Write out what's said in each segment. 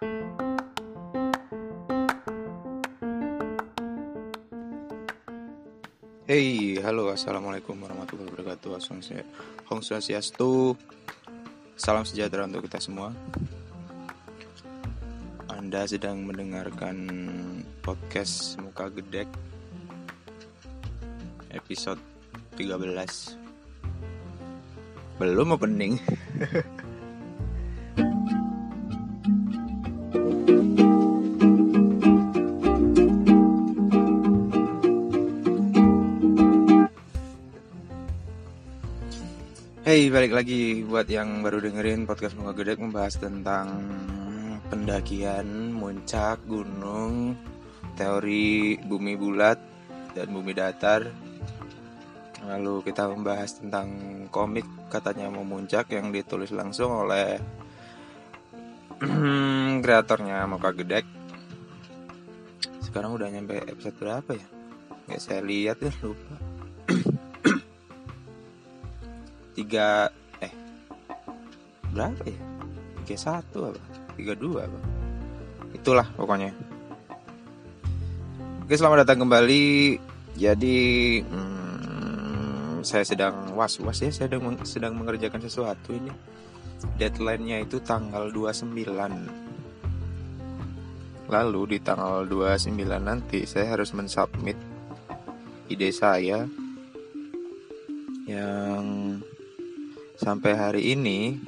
Hey, halo, assalamualaikum warahmatullahi wabarakatuh. Hong Swastiastu. Salam sejahtera untuk kita semua. Anda sedang mendengarkan podcast Muka Gedek episode 13. Belum opening. balik lagi buat yang baru dengerin podcast Muka Gedek membahas tentang pendakian, muncak, gunung, teori bumi bulat dan bumi datar. Lalu kita membahas tentang komik katanya mau muncak yang ditulis langsung oleh kreatornya Muka Gedek. Sekarang udah nyampe episode berapa ya? Nggak saya lihat ya, lupa tiga eh berapa ya? tiga satu apa? tiga dua apa? Itulah pokoknya. Oke selamat datang kembali. Jadi hmm, saya sedang was was ya saya sedang sedang mengerjakan sesuatu ini. Deadline-nya itu tanggal 29 lalu di tanggal 29 nanti saya harus mensubmit ide saya yang sampai hari ini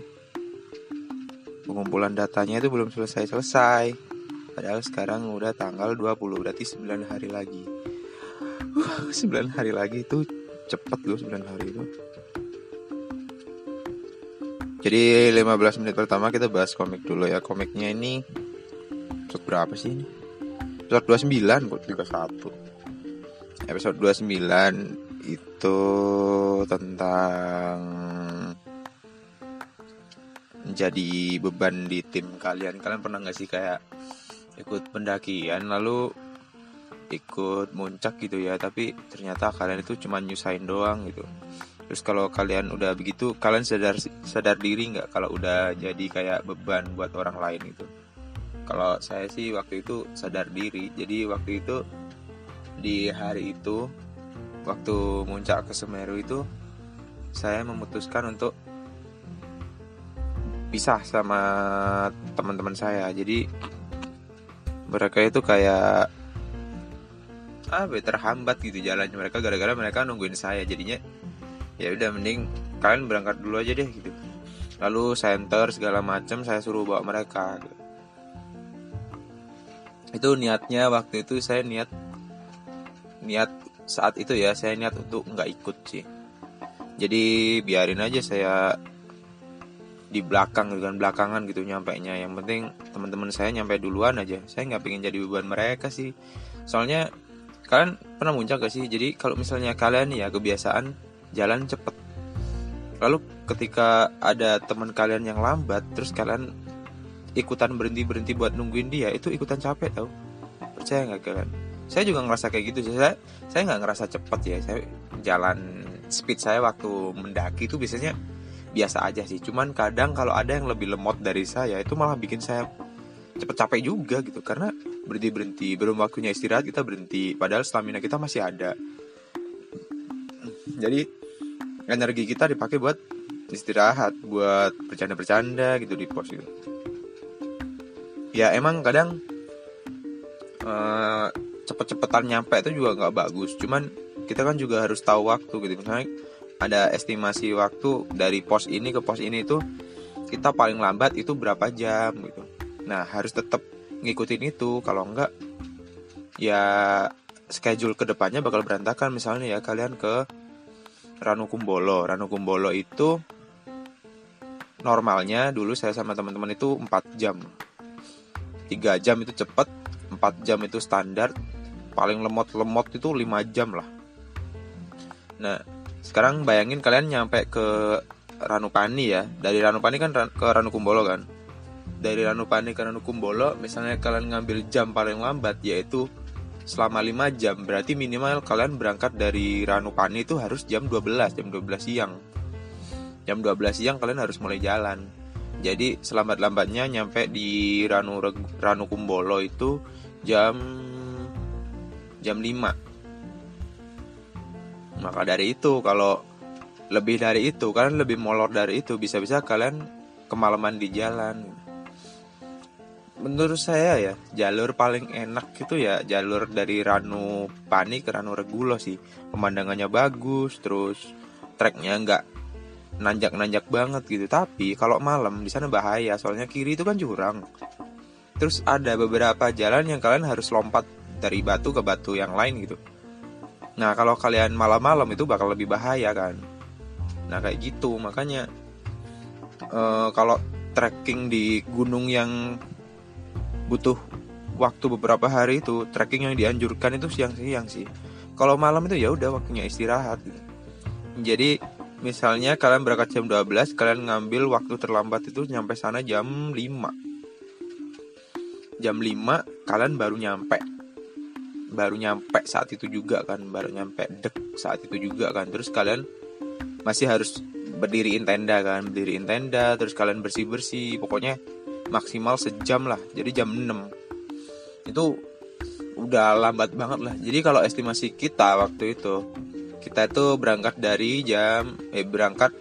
pengumpulan datanya itu belum selesai-selesai. Padahal sekarang udah tanggal 20, berarti 9 hari lagi. Uh, 9 hari lagi itu cepet loh 9 hari itu. Jadi 15 menit pertama kita bahas komik dulu ya. Komiknya ini episode berapa sih ini? Episode 29 kok 31. Episode 29 itu tentang menjadi beban di tim kalian. Kalian pernah nggak sih kayak ikut pendakian lalu ikut muncak gitu ya tapi ternyata kalian itu cuma nyusahin doang gitu. Terus kalau kalian udah begitu kalian sadar sadar diri nggak kalau udah jadi kayak beban buat orang lain itu kalau saya sih waktu itu sadar diri. Jadi waktu itu di hari itu waktu muncak ke Semeru itu saya memutuskan untuk pisah sama teman-teman saya. Jadi mereka itu kayak apa ya, terhambat gitu jalannya. Mereka gara-gara mereka nungguin saya. Jadinya ya udah mending kalian berangkat dulu aja deh gitu. Lalu center segala macam saya suruh bawa mereka gitu. itu niatnya waktu itu saya niat niat saat itu ya saya niat untuk nggak ikut sih. Jadi biarin aja saya di belakang dengan belakangan gitu nyampe nya yang penting teman-teman saya nyampe duluan aja. Saya nggak pengen jadi beban mereka sih. Soalnya kalian pernah muncak gak sih? Jadi kalau misalnya kalian ya kebiasaan jalan cepet. Lalu ketika ada teman kalian yang lambat terus kalian ikutan berhenti berhenti buat nungguin dia itu ikutan capek tau. Percaya nggak kalian? Saya juga ngerasa kayak gitu saya saya nggak ngerasa cepet ya. Saya jalan speed saya waktu mendaki itu biasanya biasa aja sih. Cuman kadang kalau ada yang lebih lemot dari saya itu malah bikin saya cepet capek juga gitu. Karena berhenti berhenti belum waktunya istirahat kita berhenti. Padahal stamina kita masih ada. Jadi energi kita dipakai buat istirahat buat bercanda-bercanda gitu di pos itu ya emang kadang uh, cepet-cepetan nyampe itu juga nggak bagus. Cuman kita kan juga harus tahu waktu gitu. Misalnya ada estimasi waktu dari pos ini ke pos ini itu kita paling lambat itu berapa jam gitu. Nah harus tetap ngikutin itu kalau enggak ya schedule ke depannya bakal berantakan misalnya ya kalian ke Ranukumbolo. Ranukumbolo itu normalnya dulu saya sama teman-teman itu 4 jam. 3 jam itu cepet, 4 jam itu standar, paling lemot-lemot itu 5 jam lah. Nah, sekarang bayangin kalian nyampe ke Ranupani ya. Dari Ranupani kan ke Ranukumbolo kan? Dari Ranupani ke Ranukumbolo misalnya kalian ngambil jam paling lambat yaitu selama 5 jam. Berarti minimal kalian berangkat dari Ranupani itu harus jam 12 jam 12 siang. Jam 12 siang kalian harus mulai jalan. Jadi selambat-lambatnya nyampe di Ranu Ranu Kumbolo itu jam jam 5 maka dari itu kalau lebih dari itu kalian lebih molor dari itu bisa-bisa kalian kemalaman di jalan. Menurut saya ya jalur paling enak itu ya jalur dari Ranu Pani ke Ranu Regulo sih. Pemandangannya bagus terus treknya nggak nanjak-nanjak banget gitu. Tapi kalau malam di sana bahaya soalnya kiri itu kan jurang. Terus ada beberapa jalan yang kalian harus lompat dari batu ke batu yang lain gitu. Nah kalau kalian malam-malam itu bakal lebih bahaya kan. Nah kayak gitu makanya uh, kalau trekking di gunung yang butuh waktu beberapa hari itu trekking yang dianjurkan itu siang-siang sih. Kalau malam itu ya udah waktunya istirahat. Gitu. Jadi misalnya kalian berangkat jam 12, kalian ngambil waktu terlambat itu nyampe sana jam 5. Jam 5 kalian baru nyampe baru nyampe saat itu juga kan baru nyampe dek saat itu juga kan. Terus kalian masih harus berdiriin tenda kan berdiriin tenda terus kalian bersih bersih pokoknya maksimal sejam lah jadi jam 6 itu udah lambat banget lah. Jadi kalau estimasi kita waktu itu kita itu berangkat dari jam eh berangkat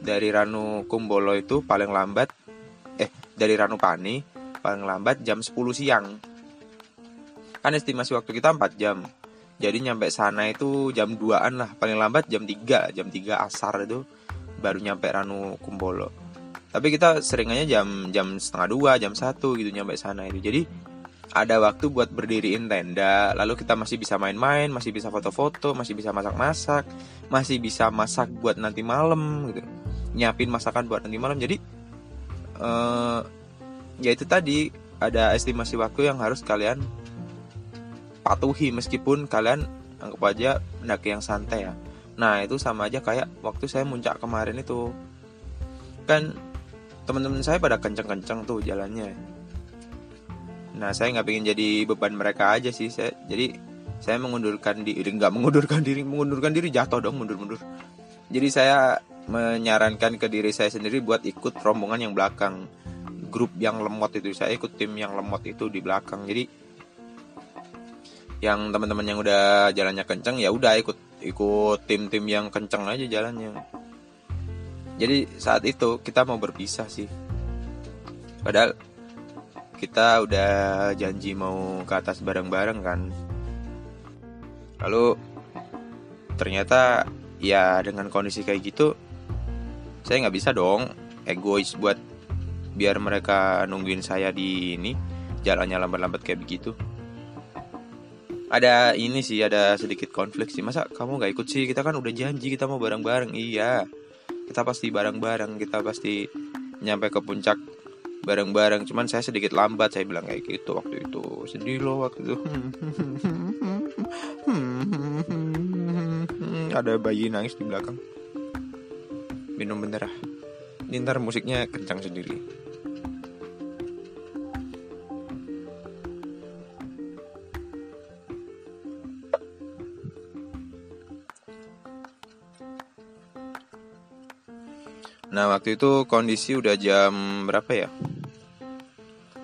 dari Ranu Kumbolo itu paling lambat eh dari Ranu Pani paling lambat jam 10 siang kan estimasi waktu kita 4 jam. Jadi nyampe sana itu jam 2an lah. Paling lambat jam 3 jam 3 asar itu baru nyampe Ranu Kumbolo. Tapi kita seringannya jam jam setengah dua jam satu gitu nyampe sana itu. Jadi ada waktu buat berdiriin tenda lalu kita masih bisa main-main masih bisa foto-foto masih bisa masak-masak masih bisa masak buat nanti malam gitu. Nyiapin masakan buat nanti malam. Jadi uh, ya itu tadi ada estimasi waktu yang harus kalian patuhi meskipun kalian anggap aja mendaki yang santai ya. Nah itu sama aja kayak waktu saya muncak kemarin itu. Kan teman-teman saya pada kenceng-kenceng tuh jalannya. Nah saya nggak pengen jadi beban mereka aja sih saya jadi saya mengundurkan diri nggak mengundurkan diri mengundurkan diri jatuh dong mundur-mundur. Jadi saya menyarankan ke diri saya sendiri buat ikut rombongan yang belakang. Grup yang lemot itu saya ikut tim yang lemot itu di belakang. Jadi yang teman-teman yang udah jalannya kenceng ya udah ikut ikut tim-tim yang kenceng aja jalannya. Jadi saat itu kita mau berpisah sih. Padahal kita udah janji mau ke atas bareng-bareng kan. Lalu ternyata ya dengan kondisi kayak gitu saya nggak bisa dong egois buat biar mereka nungguin saya di ini jalannya lambat-lambat kayak begitu ada ini sih ada sedikit konflik sih. Masa kamu nggak ikut sih? Kita kan udah janji kita mau bareng-bareng. Iya. Kita pasti bareng-bareng kita pasti nyampe ke puncak bareng-bareng. Cuman saya sedikit lambat saya bilang kayak gitu waktu itu. Sedih loh waktu itu. Ada bayi nangis di belakang. Minum bener ah. Ini ntar musiknya kencang sendiri Nah waktu itu kondisi udah jam berapa ya?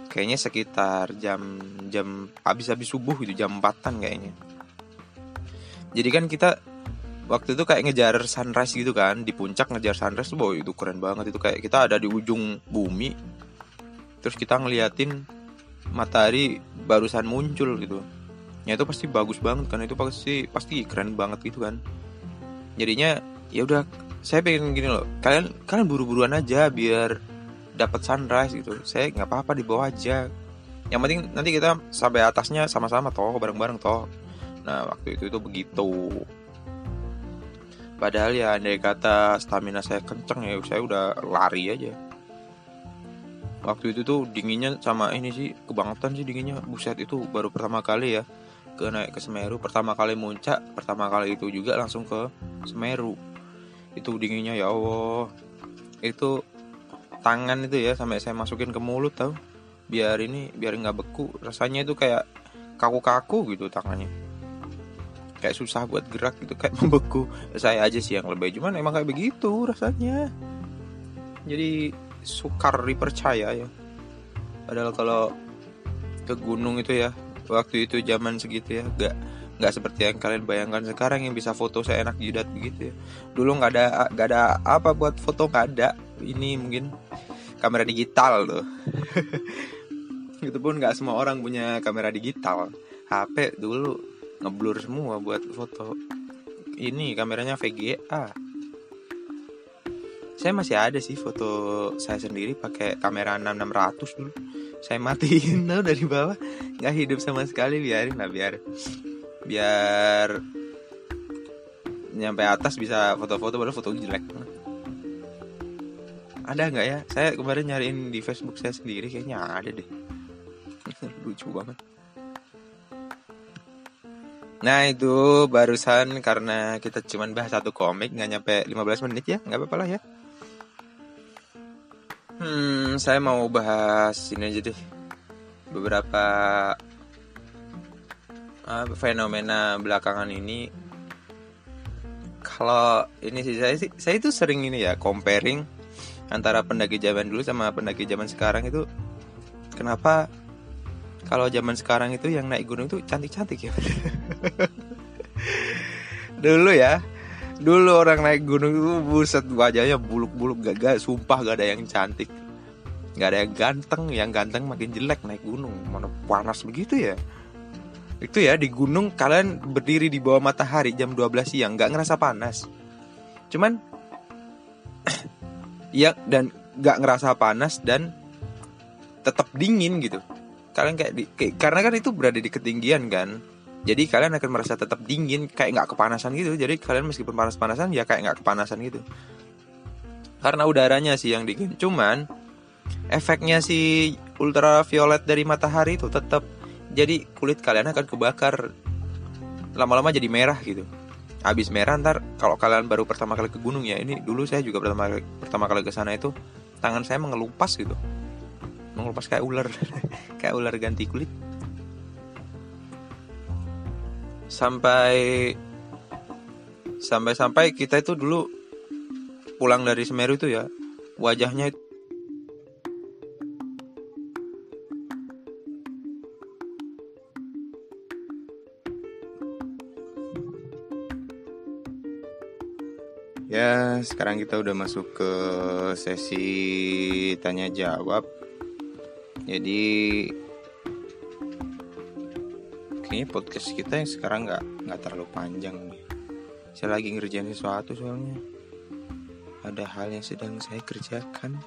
Kayaknya sekitar jam jam habis-habis subuh gitu jam empatan kayaknya. Jadi kan kita waktu itu kayak ngejar sunrise gitu kan di puncak ngejar sunrise tuh itu keren banget itu kayak kita ada di ujung bumi terus kita ngeliatin matahari barusan muncul gitu ya itu pasti bagus banget kan itu pasti pasti keren banget gitu kan jadinya ya udah saya pengen gini loh kalian kalian buru-buruan aja biar dapat sunrise gitu. Saya nggak apa-apa di bawah aja. Yang penting nanti kita sampai atasnya sama-sama toh bareng-bareng toh. Nah waktu itu itu begitu. Padahal ya andai kata stamina saya kenceng ya saya udah lari aja. Waktu itu tuh dinginnya sama ini sih kebangetan sih dinginnya. Buset itu baru pertama kali ya ke naik ke Semeru. Pertama kali muncak pertama kali itu juga langsung ke Semeru itu dinginnya ya Allah. Itu tangan itu ya sampai saya masukin ke mulut tau. Biar ini biar nggak beku. Rasanya itu kayak kaku-kaku gitu tangannya. Kayak susah buat gerak gitu kayak membeku. Saya aja sih yang lebih cuman emang kayak begitu rasanya. Jadi sukar dipercaya ya. Padahal kalau ke gunung itu ya waktu itu zaman segitu ya gak nggak seperti yang kalian bayangkan sekarang yang bisa foto saya enak jidat begitu ya. Dulu nggak ada nggak ada apa buat foto nggak ada ini mungkin kamera digital tuh. Itu pun nggak semua orang punya kamera digital. HP dulu ngeblur semua buat foto. Ini kameranya VGA saya masih ada sih foto saya sendiri pakai kamera 6600 dulu. Saya matiin. Tuh dari bawah. Nggak hidup sama sekali biarin lah biar biar nyampe atas bisa foto-foto baru foto jelek. Ada nggak ya? Saya kemarin nyariin di Facebook saya sendiri kayaknya ada deh. Lucu banget. Nah itu barusan karena kita cuman bahas satu komik nggak nyampe 15 menit ya nggak apa-apa lah ya. Hmm saya mau bahas ini aja deh. Beberapa uh, fenomena belakangan ini. Kalau ini sih saya sih saya itu sering ini ya comparing antara pendaki zaman dulu sama pendaki zaman sekarang itu kenapa kalau zaman sekarang itu yang naik gunung itu cantik-cantik ya dulu ya dulu orang naik gunung itu buset wajahnya buluk-buluk gak, gak sumpah gak ada yang cantik gak ada yang ganteng yang ganteng makin jelek naik gunung mana panas begitu ya itu ya di gunung kalian berdiri di bawah matahari jam 12 siang gak ngerasa panas. Cuman ya dan gak ngerasa panas dan tetap dingin gitu. Kalian kayak, di, kayak karena kan itu berada di ketinggian kan. Jadi kalian akan merasa tetap dingin kayak nggak kepanasan gitu. Jadi kalian meskipun panas-panasan ya kayak nggak kepanasan gitu. Karena udaranya sih yang dingin. Cuman efeknya si ultraviolet dari matahari itu tetap jadi kulit kalian akan kebakar. Lama-lama jadi merah gitu. Habis merah ntar kalau kalian baru pertama kali ke gunung ya ini dulu saya juga pertama kali, pertama kali ke sana itu tangan saya mengelupas gitu. Mengelupas kayak ular kayak ular ganti kulit. Sampai sampai sampai kita itu dulu pulang dari Semeru itu ya wajahnya Ya, sekarang kita udah masuk ke sesi tanya jawab. Jadi kayaknya podcast kita yang sekarang nggak nggak terlalu panjang nih. Saya lagi ngerjain sesuatu soalnya. Ada hal yang sedang saya kerjakan.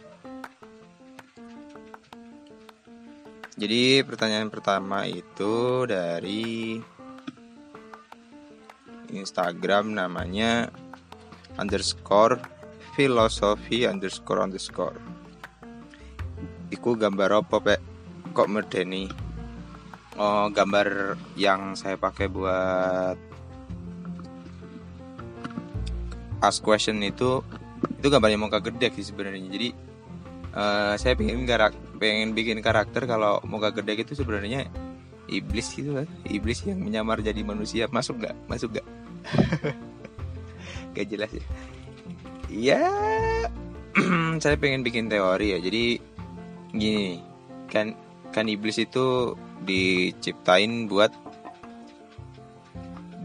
Jadi pertanyaan pertama itu dari Instagram namanya underscore filosofi underscore underscore. Iku gambar apa pe kok medeni? Oh gambar yang saya pakai buat ask question itu itu gambarnya muka gede sih sebenarnya. Jadi uh, saya pengen garak pengen bikin karakter kalau muka gede itu sebenarnya iblis gitu lah. Iblis yang menyamar jadi manusia. Masuk gak masuk gak gak jelas ya. Ya saya pengen bikin teori ya. Jadi gini. Kan kan iblis itu diciptain buat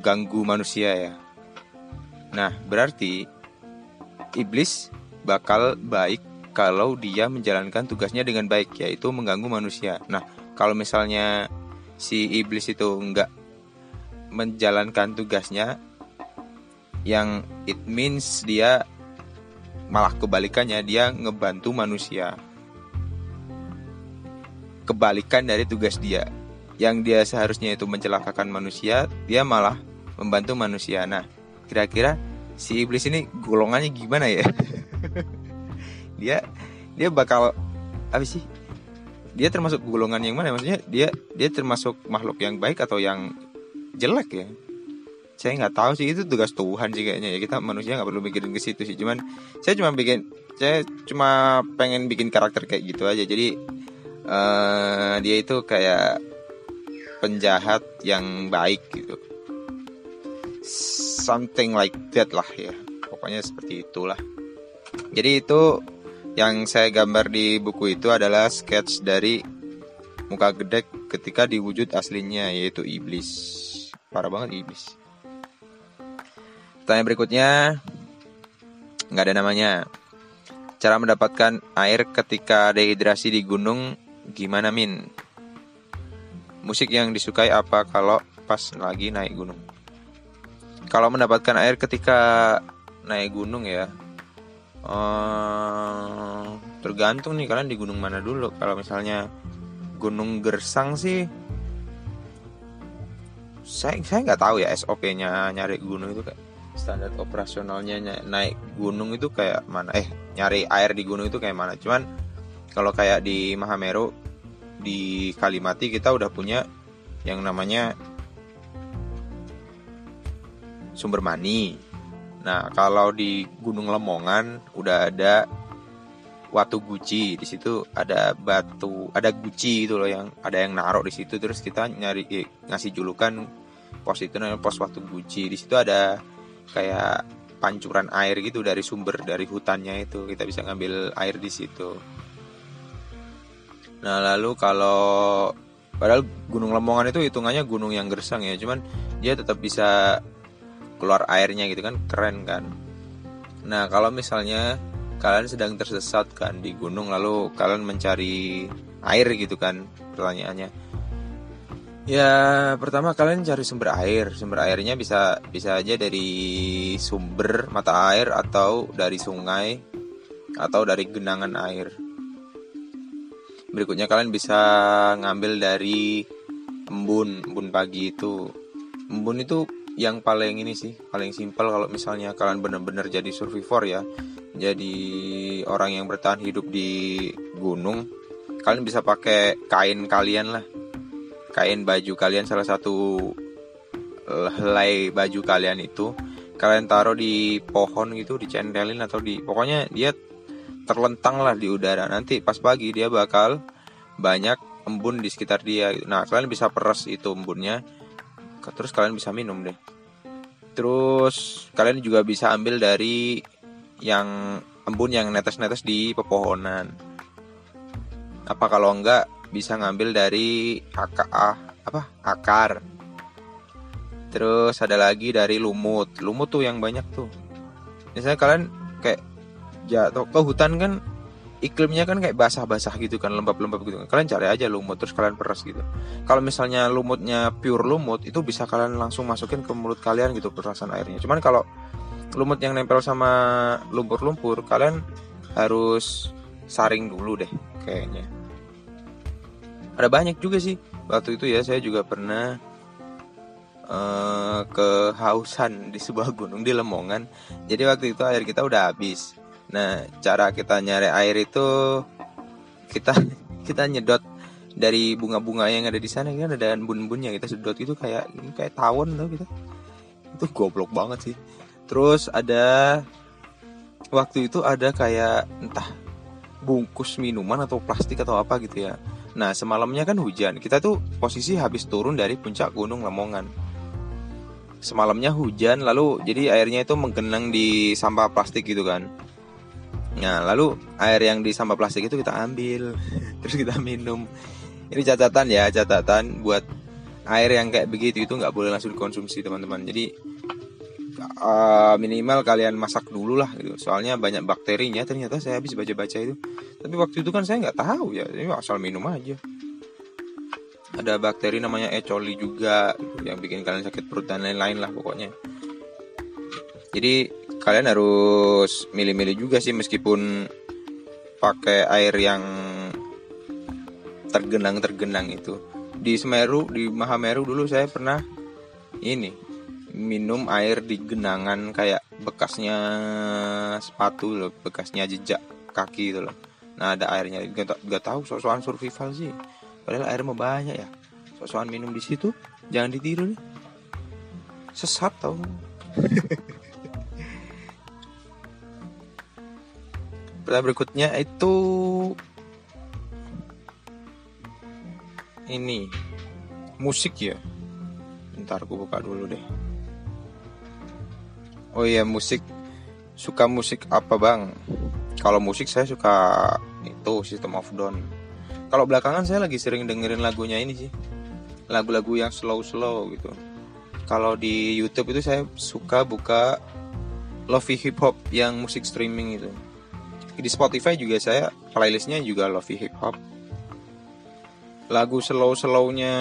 ganggu manusia ya. Nah berarti iblis bakal baik kalau dia menjalankan tugasnya dengan baik yaitu mengganggu manusia. Nah kalau misalnya si iblis itu enggak menjalankan tugasnya yang it means dia malah kebalikannya dia ngebantu manusia kebalikan dari tugas dia. Yang dia seharusnya itu mencelakakan manusia, dia malah membantu manusia. Nah, kira-kira si iblis ini golongannya gimana ya? dia dia bakal apa sih? Dia termasuk golongan yang mana? Maksudnya dia dia termasuk makhluk yang baik atau yang jelek ya? Saya nggak tahu sih itu tugas Tuhan sih kayaknya ya kita manusia nggak perlu mikirin ke situ sih. Cuman saya cuma bikin saya cuma pengen bikin karakter kayak gitu aja. Jadi uh, dia itu kayak penjahat yang baik gitu something like that lah ya pokoknya seperti itulah jadi itu yang saya gambar di buku itu adalah sketch dari muka gedek ketika diwujud aslinya yaitu iblis. Parah banget iblis. Pertanyaan berikutnya nggak ada namanya. Cara mendapatkan air ketika dehidrasi di gunung gimana Min? Musik yang disukai apa kalau pas lagi naik gunung? Kalau mendapatkan air ketika naik gunung ya, uh, tergantung nih kalian di gunung mana dulu. Kalau misalnya gunung Gersang sih, saya saya nggak tahu ya SOP-nya nyari gunung itu kayak standar operasionalnya naik gunung itu kayak mana eh nyari air di gunung itu kayak mana. Cuman kalau kayak di Mahameru di Kalimati kita udah punya yang namanya sumber mani. Nah kalau di Gunung Lemongan udah ada Watu Guci. Di situ ada batu ada guci itu loh yang ada yang naruh di situ. Terus kita nyari eh, ngasih julukan pos itu namanya pos Watu Guci. Di situ ada kayak pancuran air gitu dari sumber dari hutannya itu kita bisa ngambil air di situ. Nah lalu kalau padahal Gunung Lemongan itu hitungannya gunung yang gersang ya, cuman dia tetap bisa keluar airnya gitu kan keren kan. Nah kalau misalnya kalian sedang tersesat kan di gunung lalu kalian mencari air gitu kan pertanyaannya Ya pertama kalian cari sumber air. Sumber airnya bisa bisa aja dari sumber mata air Atau dari sungai Atau dari genangan air. Berikutnya kalian bisa ngambil dari embun Embun pagi itu. Embun itu yang paling ini sih Paling simpel kalau misalnya kalian benar-benar jadi survivor ya. Jadi orang yang bertahan hidup di gunung Kalian bisa pakai kain kalian lah kain baju kalian salah satu helai baju kalian itu kalian taruh di pohon gitu dicentelin atau di pokoknya dia terlentang lah di udara. Nanti pas pagi dia bakal banyak embun di sekitar dia. Nah kalian bisa peras itu embunnya. Terus kalian bisa minum deh. Terus kalian juga bisa ambil dari yang embun yang netes-netes di pepohonan. Apa kalau enggak bisa ngambil dari AKA apa akar terus ada lagi dari lumut. Lumut tuh yang banyak tuh. Misalnya kalian kayak jatuh ke hutan kan iklimnya kan kayak basah-basah gitu kan lembab-lembab gitu kan. Kalian cari aja lumut terus kalian peras gitu. Kalau misalnya lumutnya pure lumut itu bisa kalian langsung masukin ke mulut kalian gitu perasan airnya. Cuman kalau lumut yang nempel sama lumpur-lumpur kalian harus saring dulu deh kayaknya ada banyak juga sih. Waktu itu ya saya juga pernah uh, kehausan di sebuah gunung di Lemongan. Jadi waktu itu air kita udah habis. Nah cara kita nyari air itu kita kita nyedot dari bunga-bunga yang ada di sana kan ada embun-embunnya kita sedot itu kayak kayak tawon tuh gitu itu goblok banget sih. Terus ada waktu itu ada kayak entah bungkus minuman atau plastik atau apa gitu ya Nah semalamnya kan hujan. Kita tuh posisi habis turun dari puncak gunung Lemongan. Semalamnya hujan lalu jadi airnya itu menggenang di sampah plastik gitu kan. Nah lalu air yang di sampah plastik itu kita ambil Terus kita minum. Ini catatan ya catatan buat air yang kayak begitu itu nggak boleh langsung dikonsumsi teman-teman. Jadi uh, minimal kalian masak dulu lah gitu. Soalnya banyak bakterinya ternyata saya habis baca-baca itu. Tapi waktu itu kan saya nggak tahu ya, ini asal minum aja. Ada bakteri namanya E. coli juga gitu, yang bikin kalian sakit perut dan lain-lain lah pokoknya. Jadi kalian harus milih-milih juga sih meskipun pakai air yang tergenang-tergenang itu. Di Semeru, di Mahameru dulu saya pernah ini minum air di genangan kayak bekasnya sepatu loh, bekasnya jejak kaki itu loh. Nah ada airnya, gak, gak tahu soal survival sih. Padahal air mau banyak ya. Soal minum di situ, jangan ditiru nih. Sesat tau. Pertanyaan berikutnya itu ini musik ya. Ntar aku buka dulu deh. Oh iya musik. Suka musik apa bang? kalau musik saya suka itu System of Down. Kalau belakangan saya lagi sering dengerin lagunya ini sih. Lagu-lagu yang slow-slow gitu. Kalau di YouTube itu saya suka buka Lofi Hip Hop yang musik streaming itu. Di Spotify juga saya playlistnya juga Lofi Hip Hop. Lagu slow-slownya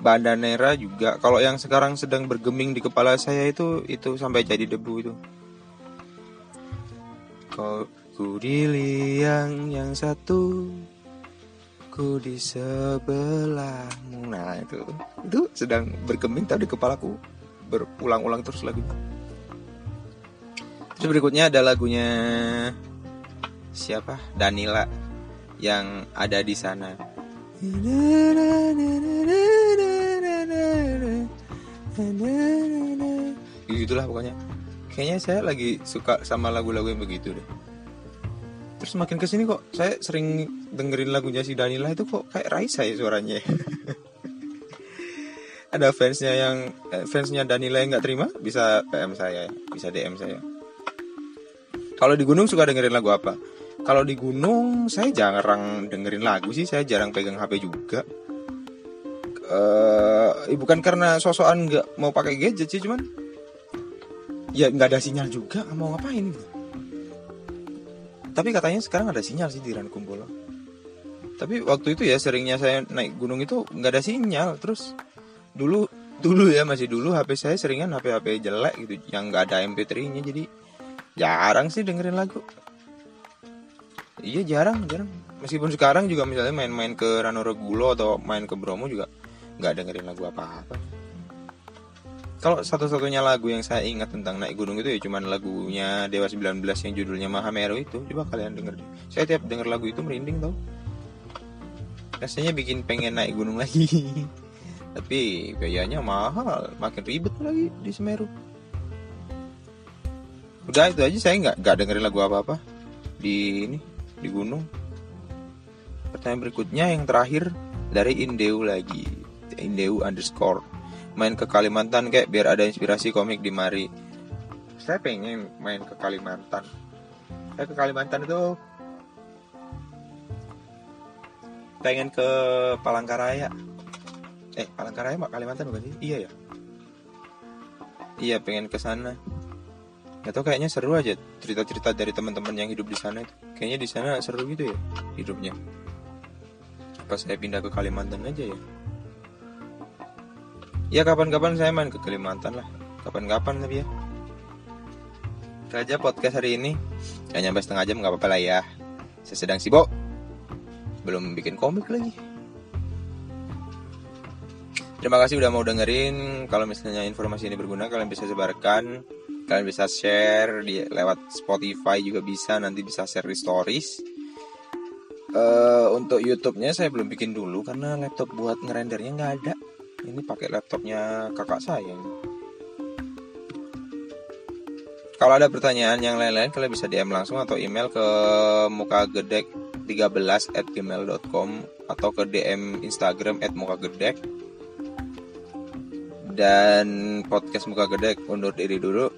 Bandanera juga. Kalau yang sekarang sedang bergeming di kepala saya itu itu sampai jadi debu itu. Kau ku di yang satu ku di sebelahmu. Nah itu itu sedang bergeming tadi di kepalaku. Berulang-ulang terus lagu terus berikutnya ada lagunya siapa? Danila yang ada di sana Gitulah pokoknya. Kayaknya saya lagi suka sama lagu-lagu yang begitu deh. Terus makin ke sini kok saya sering dengerin lagunya si Danila itu kok kayak Raisa ya suaranya. Ada fansnya yang eh, fansnya Danila yang nggak terima bisa PM saya, bisa DM saya. Kalau di gunung suka dengerin lagu apa? Kalau di gunung saya jarang dengerin lagu sih, saya jarang pegang HP juga uh, bukan karena sosokan nggak mau pakai gadget sih cuman ya nggak ada sinyal juga. Mau ngapain gitu tapi katanya sekarang ada sinyal sih di Rankumbolo tapi waktu itu ya seringnya saya naik gunung itu nggak ada sinyal. Terus dulu dulu ya masih dulu HP saya seringan HP HP jelek gitu yang nggak ada MP3 nya jadi jarang sih dengerin lagu. Iya jarang jarang. Meskipun sekarang juga misalnya main-main ke Ranorogulo atau main ke Bromo juga nggak dengerin lagu apa-apa kalau satu-satunya lagu yang saya ingat tentang naik gunung itu ya cuman lagunya Dewa 19 yang judulnya Mahameru itu. Coba kalian denger saya tiap denger lagu itu merinding tau. Rasanya bikin pengen naik gunung lagi. Tapi biayanya mahal. Makin ribet lagi di Semeru. Udah itu aja. Saya nggak nggak dengerin lagu apa-apa. Di ini di gunung. Pertanyaan berikutnya yang terakhir dari Indeu lagi. Indeu underscore main ke Kalimantan kayak biar ada inspirasi komik di mari. Saya pengen main ke Kalimantan. Saya ke Kalimantan itu pengen ke Palangkaraya. Eh Palangkaraya mak Kalimantan bukan sih? Iya ya? Iya pengen ke sana. Gak tau kayaknya seru aja cerita-cerita dari teman-teman yang hidup di sana itu. Kayaknya di sana seru gitu ya hidupnya. Pas saya pindah ke Kalimantan aja ya ya kapan-kapan saya main ke Kalimantan lah kapan-kapan tapi ya itu aja podcast hari ini Gak nyampe setengah jam nggak apa-apa lah ya saya sedang sibuk belum bikin komik lagi Terima kasih udah mau dengerin. Kalau misalnya informasi ini berguna, kalian bisa sebarkan. Kalian bisa share di lewat Spotify juga bisa. Nanti bisa share di stories. Uh, untuk YouTube-nya saya belum bikin dulu karena laptop buat ngerendernya nggak ada ini pakai laptopnya kakak saya kalau ada pertanyaan yang lain-lain kalian bisa DM langsung atau email ke muka gedek 13 at gmail.com atau ke DM Instagram at muka gedek dan podcast muka gedek undur diri dulu.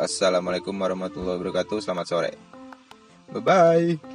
Assalamualaikum warahmatullahi wabarakatuh. Selamat sore. Bye bye